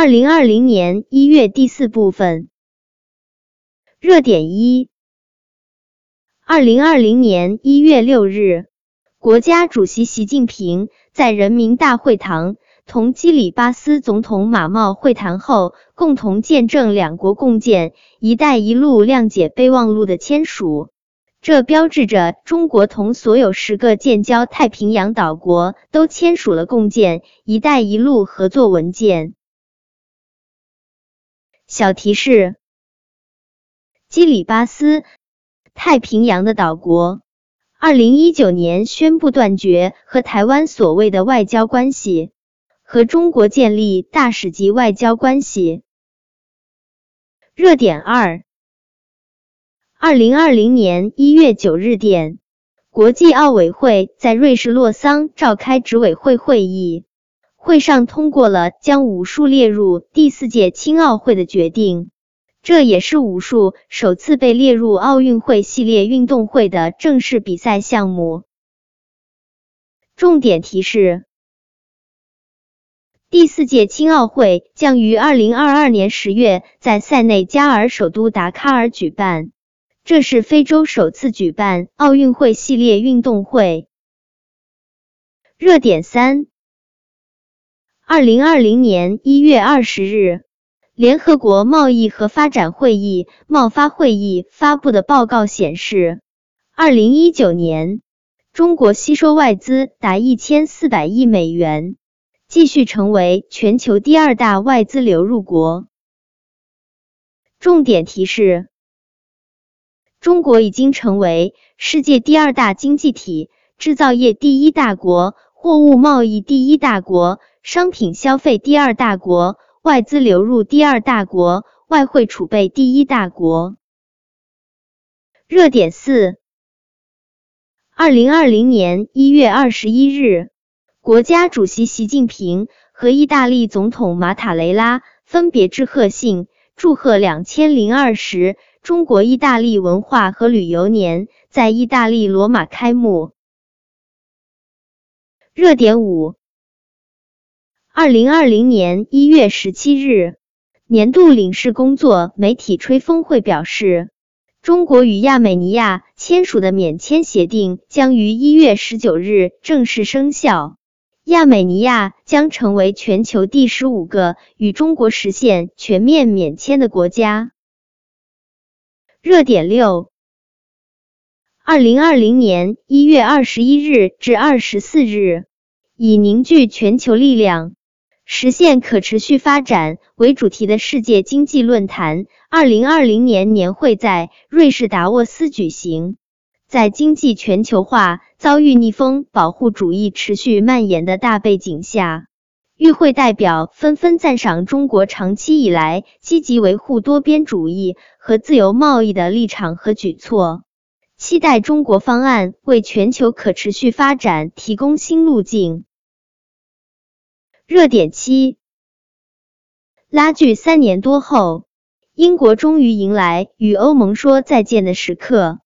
二零二零年一月第四部分热点一：二零二零年一月六日，国家主席习近平在人民大会堂同基里巴斯总统马茂会谈后，共同见证两国共建“一带一路”谅解备忘录的签署。这标志着中国同所有十个建交太平洋岛国都签署了共建“一带一路”合作文件。小提示：基里巴斯，太平洋的岛国，二零一九年宣布断绝和台湾所谓的外交关系，和中国建立大使级外交关系。热点二：二零二零年一月九日电，国际奥委会在瑞士洛桑召开执委会会议。会上通过了将武术列入第四届青奥会的决定，这也是武术首次被列入奥运会系列运动会的正式比赛项目。重点提示：第四届青奥会将于二零二二年十月在塞内加尔首都达喀尔举办，这是非洲首次举办奥运会系列运动会。热点三。二零二零年一月二十日，联合国贸易和发展会议（贸发会议）发布的报告显示，二零一九年中国吸收外资达一千四百亿美元，继续成为全球第二大外资流入国。重点提示：中国已经成为世界第二大经济体，制造业第一大国，货物贸易第一大国。商品消费第二大国，外资流入第二大国，外汇储备第一大国。热点四：二零二零年一月二十一日，国家主席习近平和意大利总统马塔雷拉分别致贺信，祝贺两千零二十中国意大利文化和旅游年在意大利罗马开幕。热点五。二零二零年一月十七日，年度领事工作媒体吹风会表示，中国与亚美尼亚签署的免签协定将于一月十九日正式生效，亚美尼亚将成为全球第十五个与中国实现全面免签的国家。热点六：二零二零年一月二十一日至二十四日，以凝聚全球力量。实现可持续发展为主题的世界经济论坛二零二零年年会在瑞士达沃斯举行。在经济全球化遭遇逆风保护主义持续蔓延的大背景下，与会代表纷纷赞赏中国长期以来积极维护多边主义和自由贸易的立场和举措，期待中国方案为全球可持续发展提供新路径。热点七，拉锯三年多后，英国终于迎来与欧盟说再见的时刻。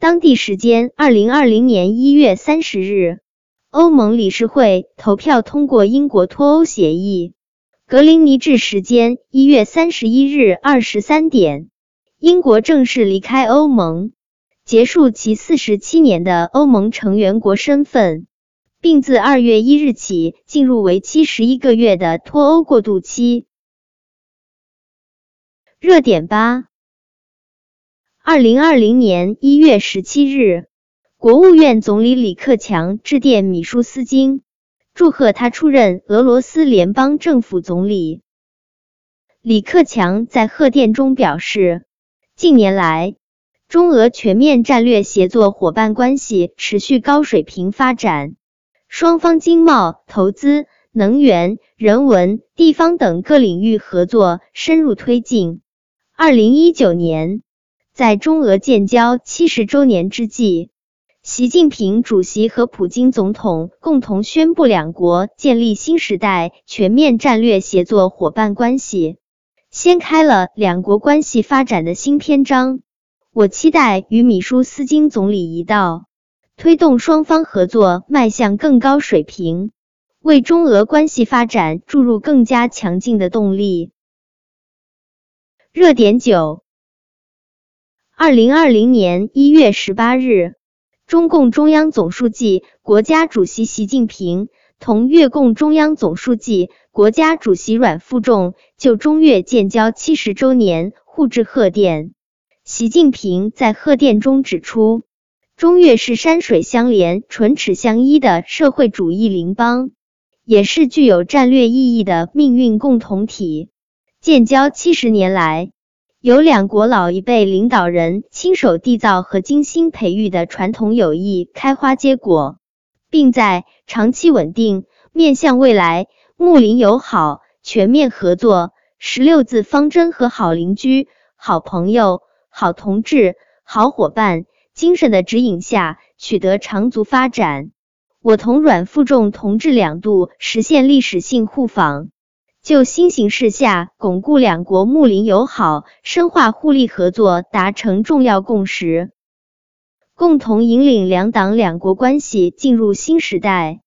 当地时间二零二零年一月三十日，欧盟理事会投票通过英国脱欧协议。格林尼治时间一月三十一日二十三点，英国正式离开欧盟，结束其四十七年的欧盟成员国身份。并自二月一日起进入为期十一个月的脱欧过渡期。热点八：二零二零年一月十七日，国务院总理李克强致电米舒斯京，祝贺他出任俄罗斯联邦政府总理。李克强在贺电中表示，近年来，中俄全面战略协作伙伴关系持续高水平发展。双方经贸、投资、能源、人文、地方等各领域合作深入推进。二零一九年，在中俄建交七十周年之际，习近平主席和普京总统共同宣布，两国建立新时代全面战略协作伙伴关系，掀开了两国关系发展的新篇章。我期待与米舒斯京总理一道。推动双方合作迈向更高水平。为中俄关系发展注入更加强劲的动力。热点九，二零二零年一月十八日，中共中央总书记、国家主席习近平同越共中央总书记、国家主席阮富仲就中越建交七十周年互致贺电。习近平在贺电中指出，中越是山水相连、唇齿相依的社会主义邻邦，也是具有战略意义的命运共同体。建交七十年来，由两国老一辈领导人亲手缔造和精心培育的传统友谊开花结果，并在长期稳定、面向未来、睦邻友好、全面合作十六字方针和好邻居、好朋友、好同志、好伙伴精神的指引下，取得长足发展。我同阮富仲同志两度实现历史性互访。就新形势下巩固两国睦邻友好、深化互利合作达成重要共识，共同引领两党两国关系进入新时代。